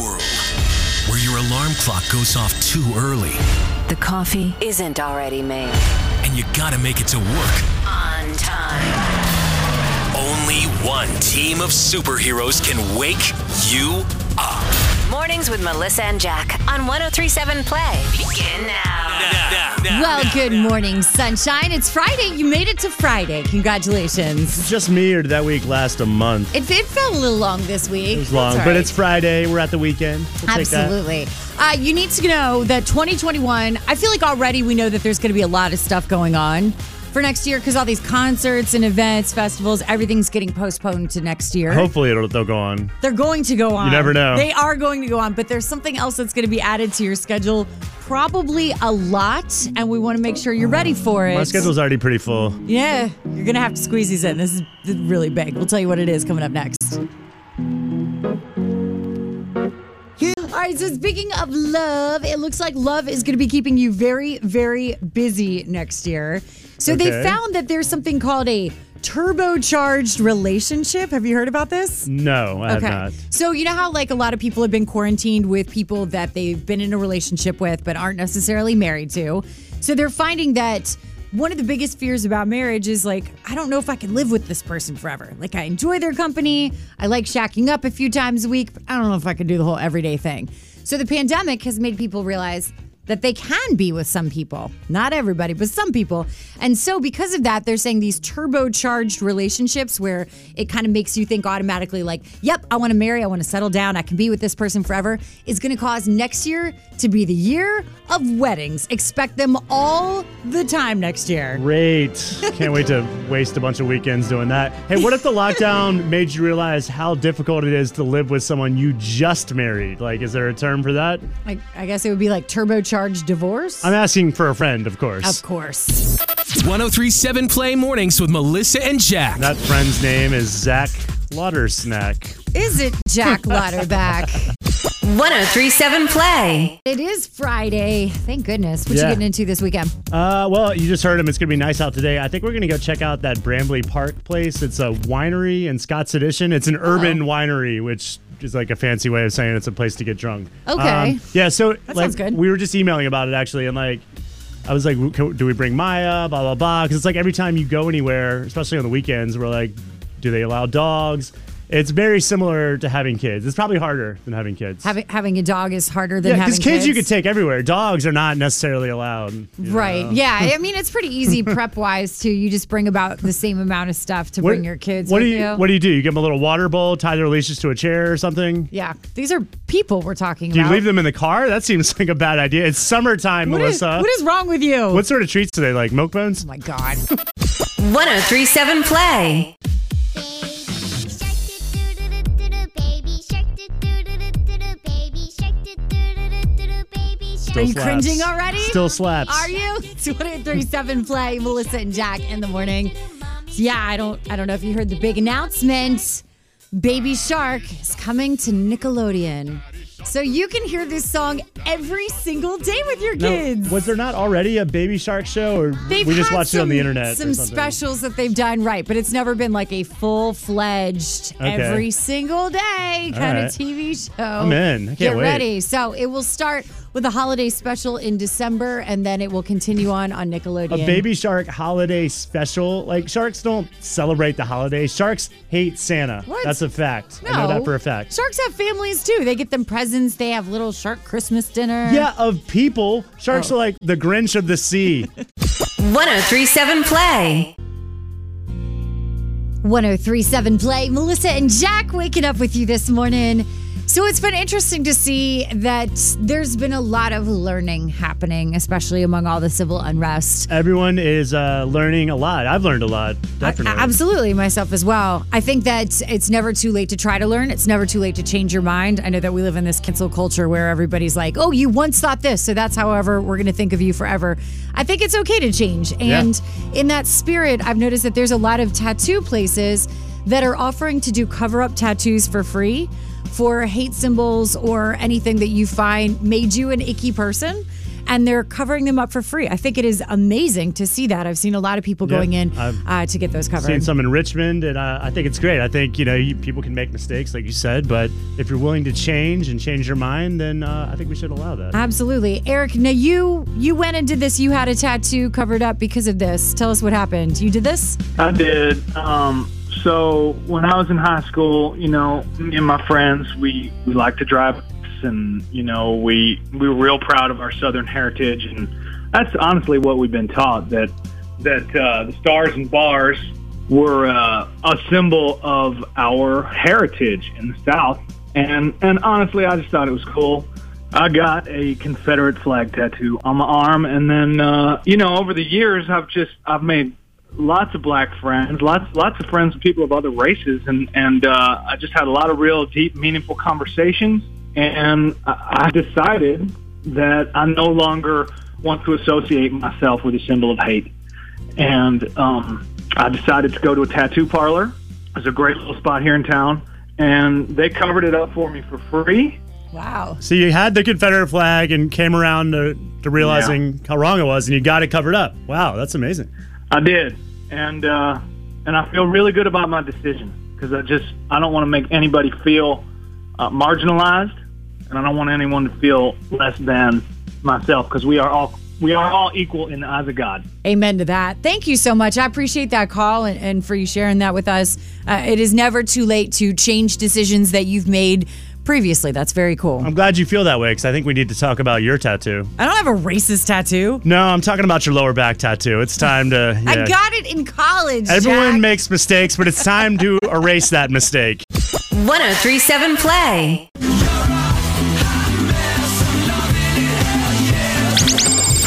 world where your alarm clock goes off too early The coffee isn't already made. and you gotta make it to work. On time. Only one team of superheroes can wake you up. Mornings with Melissa and Jack on 1037 Play. Begin now. Well, good morning, sunshine. It's Friday. You made it to Friday. Congratulations. Just me, or did that week last a month? It, it felt a little long this week. It was long, but it's Friday. We're at the weekend. We'll take that. Absolutely. Uh, you need to know that 2021, I feel like already we know that there's going to be a lot of stuff going on for next year because all these concerts and events, festivals, everything's getting postponed to next year. Hopefully, it'll they'll go on. They're going to go on. You never know. They are going to go on, but there's something else that's going to be added to your schedule, probably a lot, and we want to make sure you're ready for it. My schedule's already pretty full. Yeah, you're going to have to squeeze these in. This is really big. We'll tell you what it is coming up next. All right, so speaking of love, it looks like love is going to be keeping you very, very busy next year. So they found that there's something called a turbocharged relationship. Have you heard about this? No, I have not. So you know how like a lot of people have been quarantined with people that they've been in a relationship with but aren't necessarily married to. So they're finding that one of the biggest fears about marriage is like I don't know if I can live with this person forever. Like I enjoy their company, I like shacking up a few times a week, but I don't know if I can do the whole everyday thing. So the pandemic has made people realize that they can be with some people. Not everybody, but some people. And so, because of that, they're saying these turbocharged relationships where it kind of makes you think automatically, like, yep, I want to marry, I want to settle down, I can be with this person forever, is going to cause next year to be the year of weddings. Expect them all the time next year. Great. Can't wait to waste a bunch of weekends doing that. Hey, what if the lockdown made you realize how difficult it is to live with someone you just married? Like, is there a term for that? I, I guess it would be like turbocharged divorce. I'm asking for a friend, of course. of course. 1037 Play Mornings with Melissa and Jack. That friend's name is Zach Laudersnack. Is it Jack Lauderback? 1037 Play. it is Friday. Thank goodness. What you getting into this weekend? Uh, well, you just heard him. It's gonna be nice out today. I think we're gonna go check out that Brambly Park place. It's a winery in Scott's Addition. It's an urban winery, which is like a fancy way of saying it's a place to get drunk. Um, Okay. yeah. So like, sounds good. we were just emailing about it actually, and like. I was like, do we bring Maya? Blah blah blah. Because it's like every time you go anywhere, especially on the weekends, we're like, do they allow dogs? It's very similar to having kids. It's probably harder than having kids. Having having a dog is harder than having kids. yeah, having because kids, you could take everywhere. Dogs are not necessarily allowed. Right. know? Yeah. I mean, it's pretty easy prep wise too. You just bring about the same amount of stuff to What- bring your kids What with do you, you. What do you do? You give them a little water bowl, tie their leashes to a chair or something. yeah. These are people we're talking Do you leave them in the car? That seems like a bad idea. It's summertime, What is, Melissa. what is wrong with you? what sort of treats do they like? Milk bones? oh my God. 1037 Play. Are you slaps. cringing already? Still slaps. Are you? It's 137 play, Melissa and Jack in the morning. So yeah, I don't I don't know if you heard the big announcement. Baby Shark is coming to Nickelodeon. So you can hear this song every single day with your Now, kids. was there not already a Baby Shark show, or They've we just watched it on the internet? Some specials that they've done right, but it's never been like a full fledged Okay. every single day kind right. of TV show. I'm in. I can't Get wait. ready. So it will start with a holiday special in December, and then it will continue on on Nickelodeon. A Baby Shark holiday special. Like sharks don't celebrate the holidays. Sharks hate Santa. What? That's a fact. No. I know that for a fact. Sharks have families too. They get them presents. They have little shark Christmas dinner. Yeah, of people, sharks Oh. are like the Grinch of the sea. 1037 Play. 1037 Play. Melissa and Jack waking up with you this morning. So it's been interesting to see that there's been a lot of learning happening, especially among all the civil unrest. Everyone is uh, learning a lot. I've learned a lot, definitely. A- Absolutely, myself as well. I think that it's never too late to try to learn. It's never too late to change your mind. I know that we live in this cancel culture where everybody's like, oh, you once thought this, so that's however we're going to think of you forever. I think it's okay to change. And in that spirit, I've noticed that there's a lot of tattoo places that are offering to do cover up tattoos for free for hate symbols or anything that you find made you an icky person. and they're covering them up for free. I think it is amazing to see that. I've seen a lot of people Yeah, going in uh, to get those covered. Seen some in Richmond, and uh, I think it's great. I think you know you, people can make mistakes, like you said, but if you're willing to change and change your mind, then uh, I think we should allow that. Absolutely, Eric. Now you you went and did this. You had a tattoo covered up because of this. Tell us what happened. You did this. I did. Um, so when I was in high school, you know, me and my friends, we we like to drive, and you know, we we were real proud of our Southern heritage, and that's honestly what we've been taught that that uh, the stars and bars were uh, a symbol of our heritage in the South, and and honestly, I just thought it was cool. I got a Confederate flag tattoo on my arm, and then uh, you know, over the years, I've just I've made lots of black friends, lots lots of friends with people of other races, and and uh, I just had a lot of real deep, meaningful conversations. And I I decided that I no longer want to associate myself with a symbol of hate. And um, I decided to go to a tattoo parlor. There's a great little spot here in town, and they covered it up for me for free. Wow. So you had the Confederate flag and came around to, to realizing how wrong it was, and you got it covered up. Wow, that's amazing. I did, and uh, and I feel really good about my decision because I just I don't want to make anybody feel uh, marginalized, and I don't want anyone to feel less than myself because we are all we are all equal in the eyes of God. Amen to that. Thank you so much. I appreciate that call and, and for you sharing that with us. Uh, it is never too late to change decisions that you've made previously. That's very cool. I'm glad you feel that way because I think we need to talk about your tattoo. I don't have a racist tattoo. No, I'm talking about your lower back tattoo. It's time to. I got it in college. Everyone Jack. makes mistakes, but it's time to erase that mistake. 1037 Play.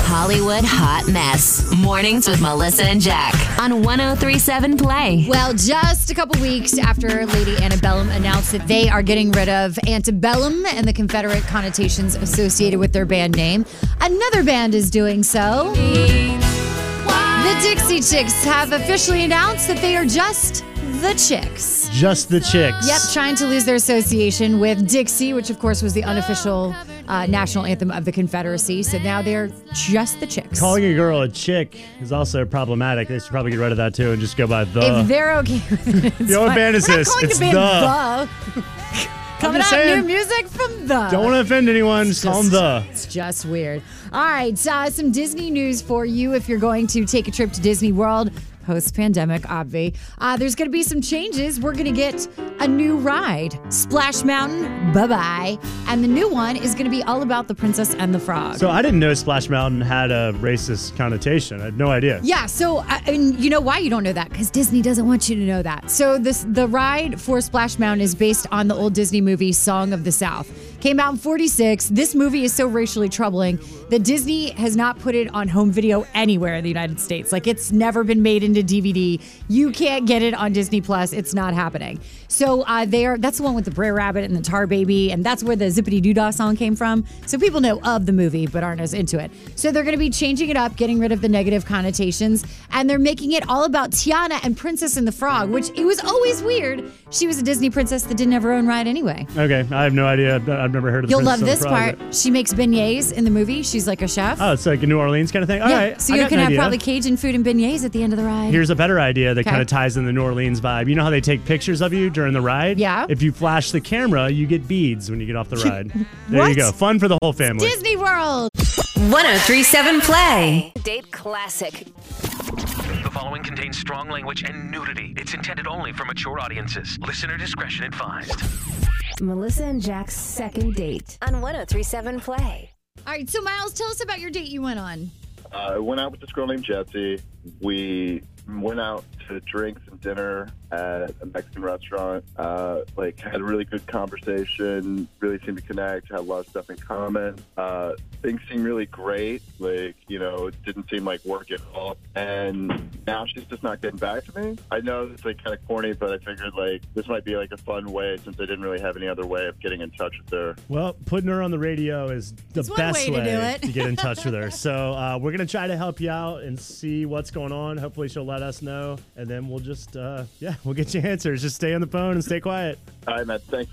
Hollywood Hot Mess. Mornings with Melissa and Jack on 1037 Play. Well, just a couple weeks after Lady Antebellum announced that they are getting rid of antebellum and the Confederate connotations associated with their band name, another band is doing so. The Dixie Chicks have officially announced that they are just the Chicks. Just the chicks. Yep, trying to lose their association with Dixie, which of course was the unofficial uh, national anthem of the Confederacy. So now they're just the Chicks. Calling a girl a chick is also problematic. They should probably get rid of that too and just go by the. if they're okay with it, Yo, what band is this? calling It's the band The. the. Coming out saying. new music from the. Don't want to offend anyone. Just call them the. It's just weird. All right, uh, some Disney news for you if you're going to take a trip to Disney World post pandemic, obvi. Uh, there's going to be some changes. We're going to get a new ride, Splash Mountain. Bye bye. And the new one is going to be all about the Princess and the Frog. So I didn't know Splash Mountain had a racist connotation. I had no idea. Yeah, so uh, and you know why you don't know that? Because Disney doesn't want you to know that. So this the ride for Splash Mountain is based on the old Disney movie Song of the South. Came out in 46. This movie is so racially troubling that Disney has not put it on home video anywhere in the United States. Like it's never been made into DVD. You can't get it on Disney Plus. It's not happening. So uh, they are. That's the one with the Brer Rabbit and the Tar Baby, and that's where the Zippity Doo Dah song came from. So people know of the movie but aren't as into it. So they're going to be changing it up, getting rid of the negative connotations, and they're making it all about Tiana and Princess and the Frog, which it was always weird. She was a Disney princess that didn't have her own ride anyway. Okay, I have no idea. I've never heard of. The You'll love this part. She makes beignets in the movie. She's like a chef. Oh, it's like a New Orleans kind of thing. All yeah. right, so I you got can an have idea. probably Cajun food and beignets at the end of the ride. Here's a better idea that Okay. kind of ties in the New Orleans vibe. You know how they take pictures of you during the ride? Yeah. If you flash the camera, you get beads when you get off the ride. there What? you go. Fun for the whole family. Disney World. 1037 Play. Date classic. The following contains strong language and nudity. It's intended only for mature audiences. Listener discretion advised. Melissa and Jack's second date on 1037 Play. All right, so Miles, tell us about your date you went on. Uh, I went out with this girl named Jessie. We went out to drinks and dinner at a Mexican restaurant. Uh, like had a really good conversation. Really seemed to connect. Had a lot of stuff in common. Uh, things seemed really great. Like you know, it didn't seem like work at all. And now she's just not getting back to me. I know it's like kind of corny, but I figured like this might be like a fun way since I didn't really have any other way of getting in touch with her. Well, putting her on the radio is the It's one best way to do it. to get in touch with her. So uh, we're gonna try to help you out and see what's going on. Hopefully, she'll let us know, and then we'll just uh, yeah, we'll get you answers. Just stay on the phone and stay quiet. All right, Matt. Thanks.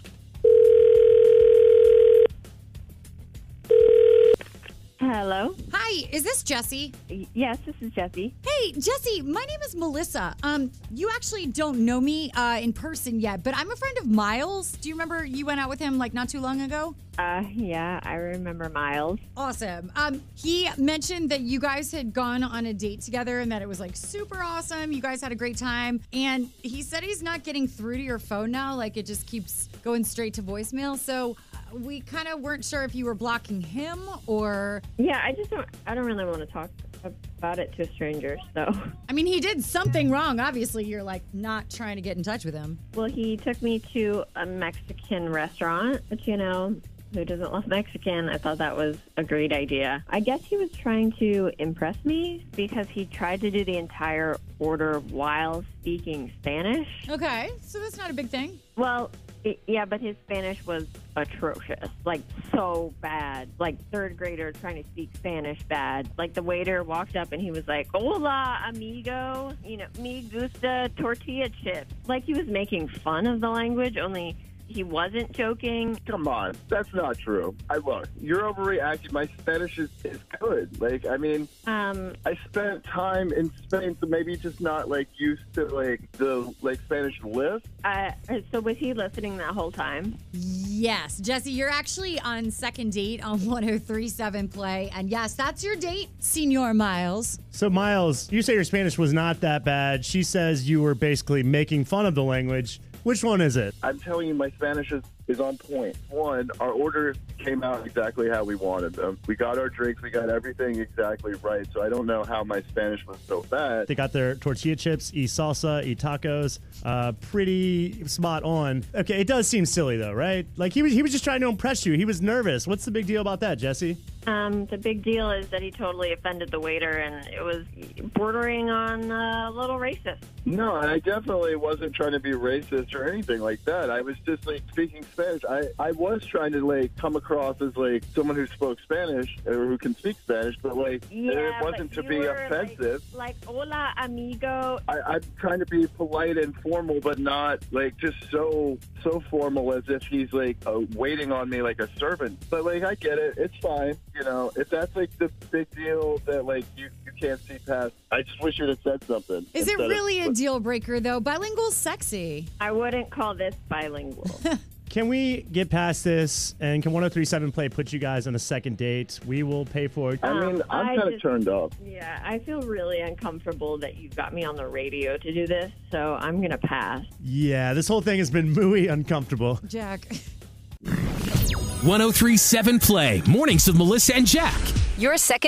Hello. Hi, is this Jesse? Yes, this is Jesse. Hey, Jesse, my name is Melissa. Um, you actually don't know me uh, in person yet, but I'm a friend of Miles. Do you remember you went out with him like not too long ago? Uh, yeah, I remember Miles. Awesome. Um, he mentioned that you guys had gone on a date together and that it was like super awesome. You guys had a great time. And he said he's not getting through to your phone now. Like it just keeps going straight to voicemail. So we kind of weren't sure if you were blocking him or. Yeah, I just don't. I don't really want to talk about it to a stranger. So, I mean, he did something wrong. Obviously, you're like not trying to get in touch with him. well, he took me to a Mexican restaurant, which you know. Who doesn't love Mexican? I thought that was a great idea. I guess he was trying to impress me because he tried to do the entire order while speaking Spanish. Okay, so that's not a big thing. Well, yeah, but his Spanish was atrocious. Like, so bad. Like, third grader trying to speak Spanish bad. Like, the waiter walked up and he was like, Hola, amigo. You know, me gusta tortilla chips. Like, he was making fun of the language, only he wasn't joking. Come on, that's not true. I look, you're overreacting. My Spanish is, is good. Like, I mean, Um, I spent time in Spain, so maybe just not like used to like the like Spanish list. uh, so was he listening that whole time? Yes, Jesse, you're actually on second date on 1037 Play. And yes, that's your date, Senor Miles. So, Miles, you say your Spanish was not that bad. She says you were basically making fun of the language. Which one is it? I'm telling you, my Spanish is, is on point. One, our orders came out exactly how we wanted them. We got our drinks, we got everything exactly right. So I don't know how my Spanish was so bad. They got their tortilla chips, e salsa, e tacos. Uh, pretty spot on. Okay, it does seem silly though, right? Like he was he was just trying to impress you. He was nervous. What's the big deal about that, Jesse? Um, the big deal is that he totally offended the waiter, and it was bordering on uh, a little racist. No, I definitely wasn't trying to be racist or anything like that. I was just like speaking Spanish. I, I was trying to like come across as like someone who spoke Spanish or who can speak Spanish, but like it wasn't to be were, offensive. Like, like, hola, amigo. I, I'm trying to be polite and formal, but not like just so so formal as if he's like uh, waiting on me like a servant. But like I get it, it's fine. You know, if that's like the big deal that like you you can't see past, I just wish you'd have said something. Is it instead of- really a deal breaker, though? Bilingual's sexy. I wouldn't call this bilingual. Can we get past this and can 1037 Play put you guys on a second date? We will pay for it. I mean, Um, I'm I kind of turned off. yeah, I feel really uncomfortable that you got me on the radio to do this, so I'm gonna pass. Yeah, this whole thing has been muy uncomfortable. Jack. 1037 Play. Mornings with Melissa and Jack. Your second